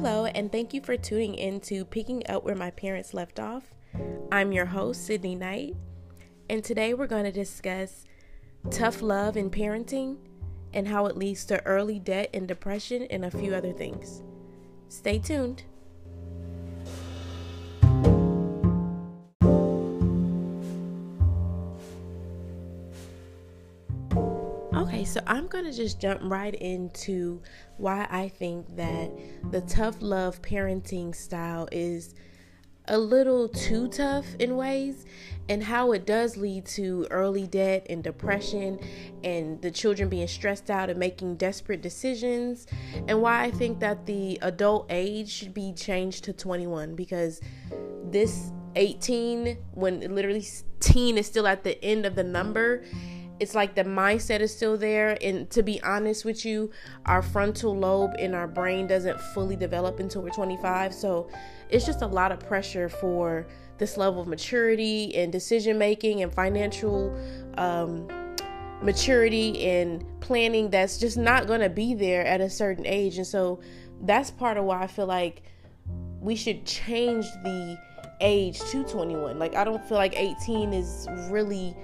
Hello, and thank you for tuning in to Picking Up Where My Parents Left Off. I'm your host, Sydney Knight, and today we're going to discuss tough love in parenting and how it leads to early debt and depression and a few other things. Stay tuned. Okay, so I'm going to just jump right into why I think that the tough love parenting style is a little too tough in ways and how it does lead to early debt and depression and the children being stressed out and making desperate decisions and why I think that the adult age should be changed to 21 because this 18 when literally teen is still at the end of the number it's like the mindset is still there. And to be honest with you our frontal lobe in our brain doesn't fully develop until we're 25 so it's just a lot of pressure for this level of maturity and decision making and financial um, maturity and planning that's just not going to be there at a certain age. And so that's part of why i feel like we should change the age to 21 like i don't feel like 18 is really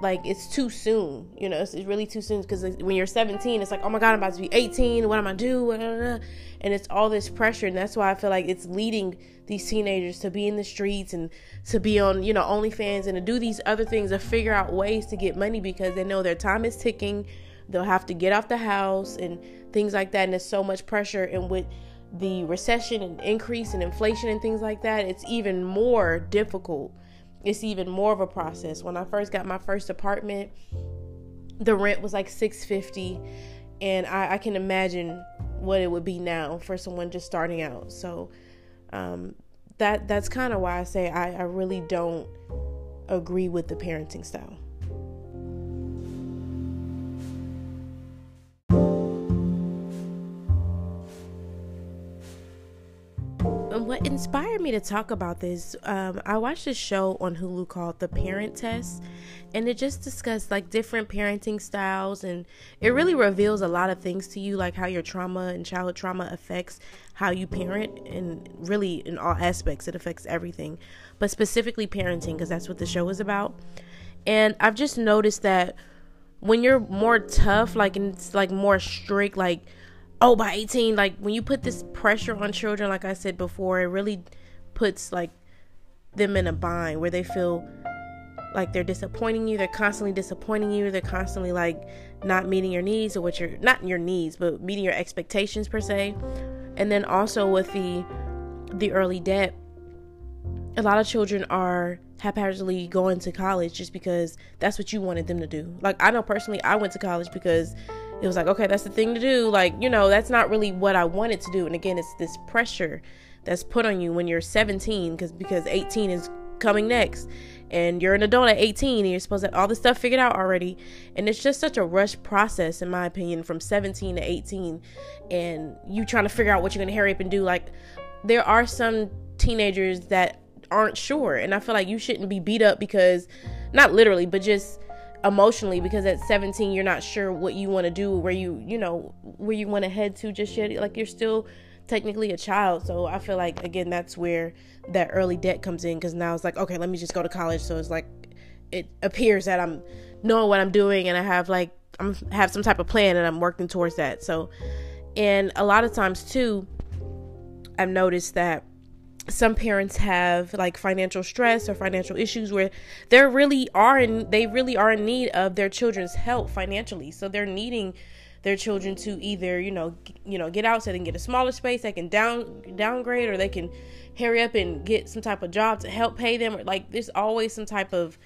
like it's too soon you know it's, it's really too soon because when you're 17 it's like oh my god i'm about to be 18 what am i do and it's all this pressure and that's why i feel like it's leading these teenagers to be in the streets and to be on you know onlyfans and to do these other things to figure out ways to get money because they know their time is ticking they'll have to get off the house and things like that and there's so much pressure and with the recession and increase in inflation and things like that it's even more difficult it's even more of a process. When I first got my first apartment, the rent was like 650 and I, I can imagine what it would be now for someone just starting out. So um, that that's kind of why I say I, I really don't agree with the parenting style. Inspired me to talk about this, um, I watched a show on Hulu called The Parent Test, and it just discussed like different parenting styles, and it really reveals a lot of things to you, like how your trauma and childhood trauma affects how you parent, and really in all aspects, it affects everything, but specifically parenting, because that's what the show is about. And I've just noticed that when you're more tough, like, and it's like more strict, like, oh by 18 like when you put this pressure on children like i said before it really puts like them in a bind where they feel like they're disappointing you they're constantly disappointing you they're constantly like not meeting your needs or what you're not your needs but meeting your expectations per se. And then also with the the early debt a lot of children are haphazardly going to college just because that's what you wanted them to do. Like i know personally i went to college because it was like, okay, that's the thing to do. Like, you know, that's not really what I wanted to do. And again, it's this pressure that's put on you when you're 17 because because 18 is coming next. And you're an adult at 18 and you're supposed to have all this stuff figured out already. And it's just such a rush process in my opinion from 17 to 18 and you trying to figure out what you're going to hurry up and do. Like there are some teenagers that aren't sure. And i feel like you shouldn't be beat up because not literally but just emotionally because at 17 you're not sure what you want to do where you you know where you want to head to just yet like you're still technically a child. So i feel like again that's where that early debt comes in because now it's like okay let me just go to college. So it's like it appears that i'm knowing what i'm doing and i have like i'm have some type of plan and i'm working towards that. So and a lot of times too i've noticed that some parents have like financial stress or financial issues where they really are in they really are in need of their children's help financially. So they're needing their children to either you know you know get out so they can get a smaller space they can down downgrade or they can hurry up and get some type of job to help pay them. Or like there's always some type of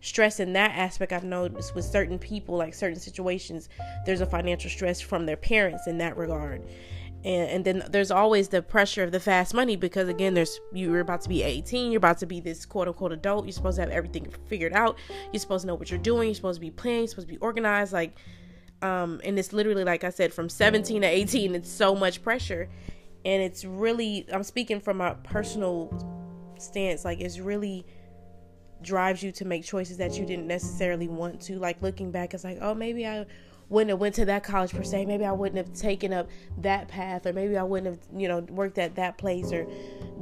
stress in that aspect. I've noticed with certain people like certain situations there's a financial stress from their parents in that regard and, and then there's always the pressure of the fast money because again there's you're about to be 18 you're about to be this quote unquote adult you're supposed to have everything figured out you're supposed to know what you're doing you're supposed to be planning you're supposed to be organized like um and it's literally like i said from 17 to 18 it's so much pressure. And it's really i'm speaking from a personal stance like it's really drives you to make choices that you didn't necessarily want to. Like looking back it's like oh maybe i wouldn't have went to that college per se. Maybe I wouldn't have taken up that path, or maybe I wouldn't have, you know, worked at that place or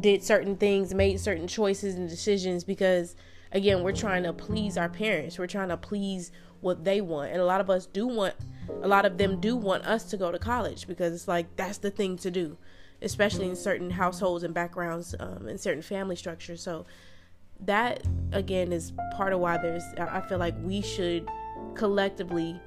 did certain things, made certain choices and decisions because, again, we're trying to please our parents. We're trying to please what they want, and a lot of us do want, a lot of them do want us to go to college because it's like that's the thing to do, especially in certain households and backgrounds um, and certain family structures. So that again is part of why there's. I feel like we should collectively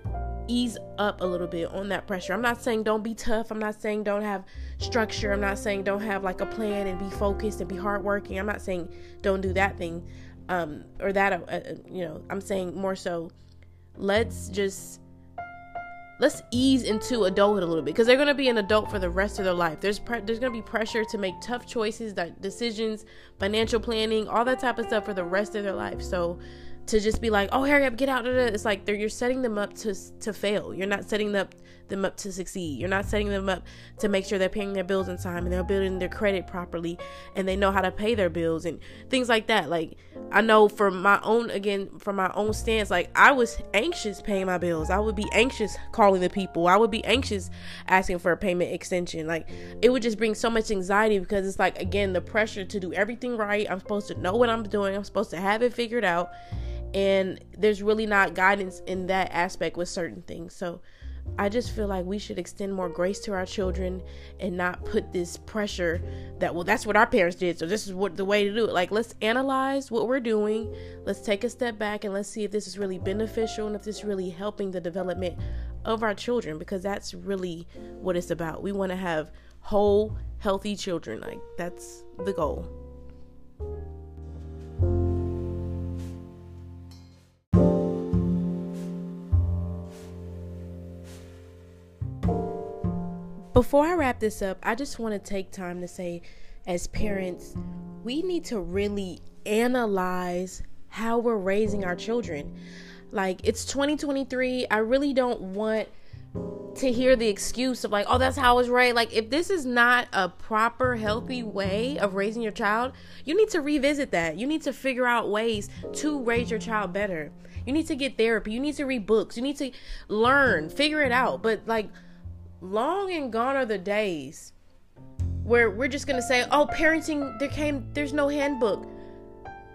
ease up a little bit on that pressure. I'm not saying don't be tough. I'm not saying don't have structure. I'm not saying don't have like a plan and be focused and be hardworking. I'm not saying don't do that thing um, or that, uh, uh, you know, I'm saying more so let's just let's ease into adulthood a little bit because they're going to be an adult for the rest of their life. There's pre- there's going to be pressure to make tough choices, that decisions, financial planning, all that type of stuff for the rest of their life. So to just be like, oh, hurry up, get out. It's like you're setting them up to to fail. You're not setting up, them up to succeed. You're not setting them up to make sure they're paying their bills in time and they're building their credit properly and they know how to pay their bills and things like that. Like I know from my own again, from my own stance, like I was anxious paying my bills. I would be anxious calling the people. I would be anxious asking for a payment extension. Like it would just bring so much anxiety because it's like again the pressure to do everything right. I'm supposed to know what I'm doing. I'm supposed to have it figured out and there's really not guidance in that aspect with certain things. So i just feel like we should extend more grace to our children and not put this pressure that well that's what our parents did so this is what the way to do it. Like let's analyze what we're doing. Let's take a step back and let's see if this is really beneficial and if this is really helping the development of our children because that's really what it's about. We want to have whole healthy children. Like that's the goal Before I wrap this up, I just want to take time to say, as parents, we need to really analyze how we're raising our children. Like, it's 2023. I really don't want to hear the excuse of like, oh, that's how I was raised. Like, if this is not a proper, healthy way of raising your child, you need to revisit that. You need to figure out ways to raise your child better. You need to get therapy. You need to read books. You need to learn, figure it out. But like, long and gone are the days where we're just gonna say, "Oh, parenting, there came, there's no handbook."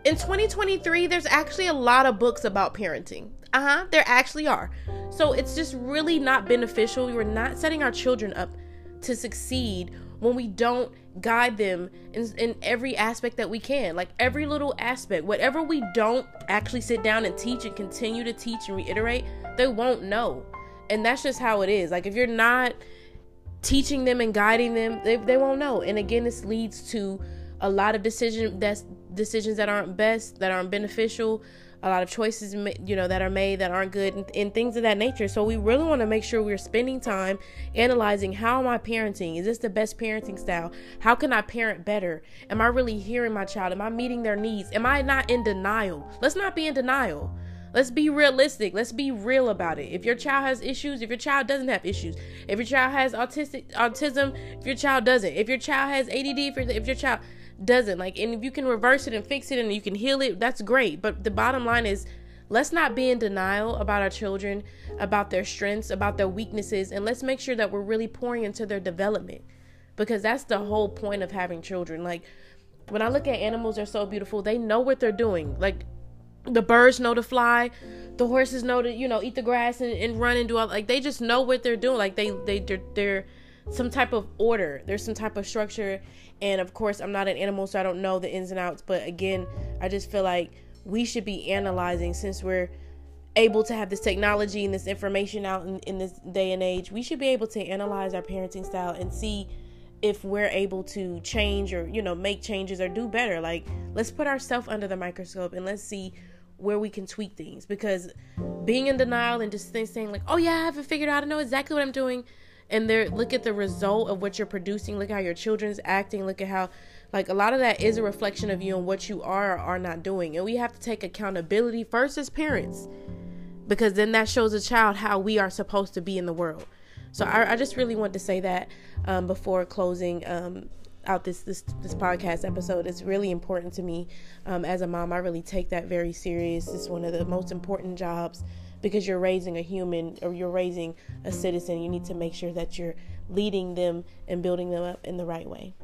In 2023, there's actually a lot of books about parenting. Uh huh, there actually are. So it's just really not beneficial. We're not setting our children up to succeed when we don't guide them in, in every aspect that we can. Like every little aspect, whatever we don't actually sit down and teach and continue to teach and reiterate, they won't know and that's just how it is. Like if you're not teaching them and guiding them they, they won't know. And again this leads to a lot of decision that's decisions that aren't best that aren't beneficial a lot of choices you know that are made that aren't good and, and things of that nature. So we really want to make sure we're spending time analyzing how am i parenting? Is this the best parenting style? How can i parent better? Am i really hearing my child? Am i meeting their needs? Am i not in denial? Let's not be in denial Let's be realistic. Let's be real about it. If your child has issues, if your child doesn't have issues, if your child has autistic autism, if your child doesn't, if your child has ADD, if your, if your child doesn't, like, and if you can reverse it and fix it and you can heal it, that's great. But the bottom line is, let's not be in denial about our children, about their strengths, about their weaknesses, and let's make sure that we're really pouring into their development because that's the whole point of having children. Like, when I look at animals, they're so beautiful. They know what they're doing. Like, the birds know to fly the horses know to you know eat the grass and, and run and do all like they just know what they're doing. Like they they they're, they're some type of order. There's some type of structure. And of course i'm not an animal so i don't know the ins and outs. But again i just feel like we should be analyzing since we're able to have this technology and this information out in, in this day and age. We should be able to analyze our parenting style and see if we're able to change or you know make changes or do better. Like let's put ourselves under the microscope and let's see where we can tweak things. Because being in denial and just saying like oh yeah i haven't figured out i know exactly what i'm doing. And there look at the result of what you're producing. Look how your children's acting. Look at how like a lot of that is a reflection of you and what you are or are not doing. And we have to take accountability first as parents. Because then that shows a child how we are supposed to be in the world. So i, I just really want to say that um, before closing um, out this this this podcast episode. It's really important to me um, as a mom. I really take that very serious. It's one of the most important jobs because you're raising a human or you're raising a citizen. You need to make sure that you're leading them and building them up in the right way.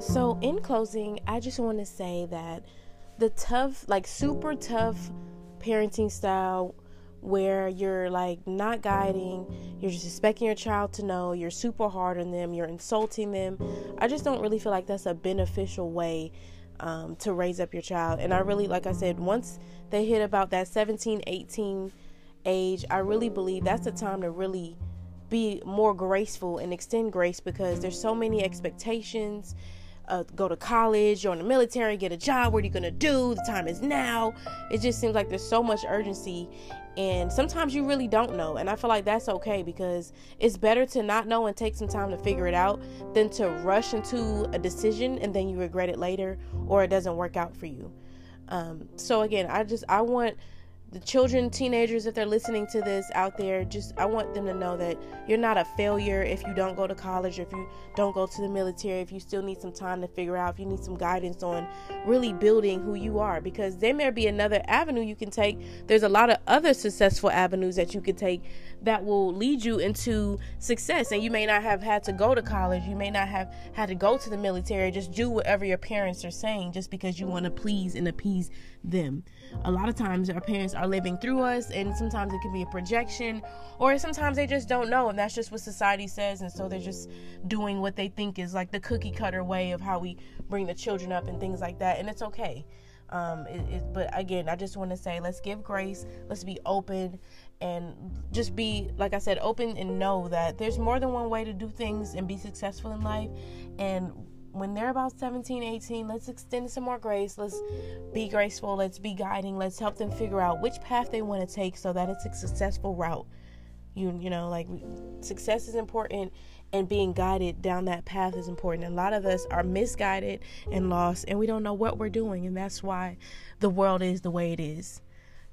So, in closing, I just want to say that the tough, like super tough parenting style where you're like not guiding, you're just expecting your child to know, you're super hard on them, you're insulting them. I just don't really feel like that's a beneficial way um, to raise up your child. And I really, like I said, once they hit about that 17, 18 age, I really believe that's the time to really be more graceful and extend grace because there's so many expectations uh, go to college, join the military, get a job. What are you gonna do? The time is now. It just seems like there's so much urgency, and sometimes you really don't know. And I feel like that's okay because it's better to not know and take some time to figure it out than to rush into a decision and then you regret it later or it doesn't work out for you. Um, so again, I just I want the children, teenagers, if they're listening to this out there, just I want them to know that you're not a failure if you don't go to college, or if you don't go to the military, if you still need some time to figure out, if you need some guidance on really building who you are, because there may be another avenue you can take. There's a lot of other successful avenues that you could take that will lead you into success. And you may not have had to go to college, you may not have had to go to the military, just do whatever your parents are saying just because you want to please and appease them. A lot of times our parents are living through us, and sometimes it can be a projection, or sometimes they just don't know, and that's just what society says, and so they're just doing what they think is like the cookie cutter way of how we bring the children up and things like that, and it's okay. Um, it, it, but again, I just want to say, let's give grace, let's be open, and just be, like I said, open and know that there's more than one way to do things and be successful in life, and when they're about 17, 18, let's extend some more grace. Let's be graceful. Let's be guiding. Let's help them figure out which path they want to take so that it's a successful route. You you know, like success is important and being guided down that path is important. A lot of us are misguided and lost and we don't know what we're doing and that's why the world is the way it is.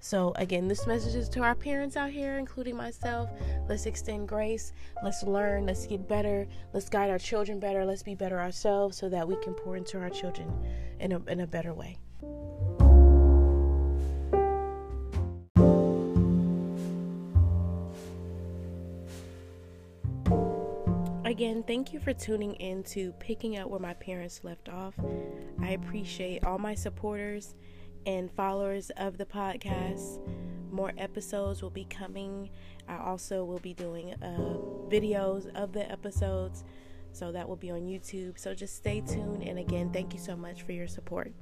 So, again, this message is to our parents out here, including myself. Let's extend grace. Let's learn. Let's get better. Let's guide our children better. Let's be better ourselves so that we can pour into our children in a, in a better way. Again, thank you for tuning in to Picking Up Where My Parents Left Off. I appreciate all my supporters and followers of the podcast. More episodes will be coming. I also will be doing uh, videos of the episodes, so that will be on YouTube. So just stay tuned. And again, thank you so much for your support.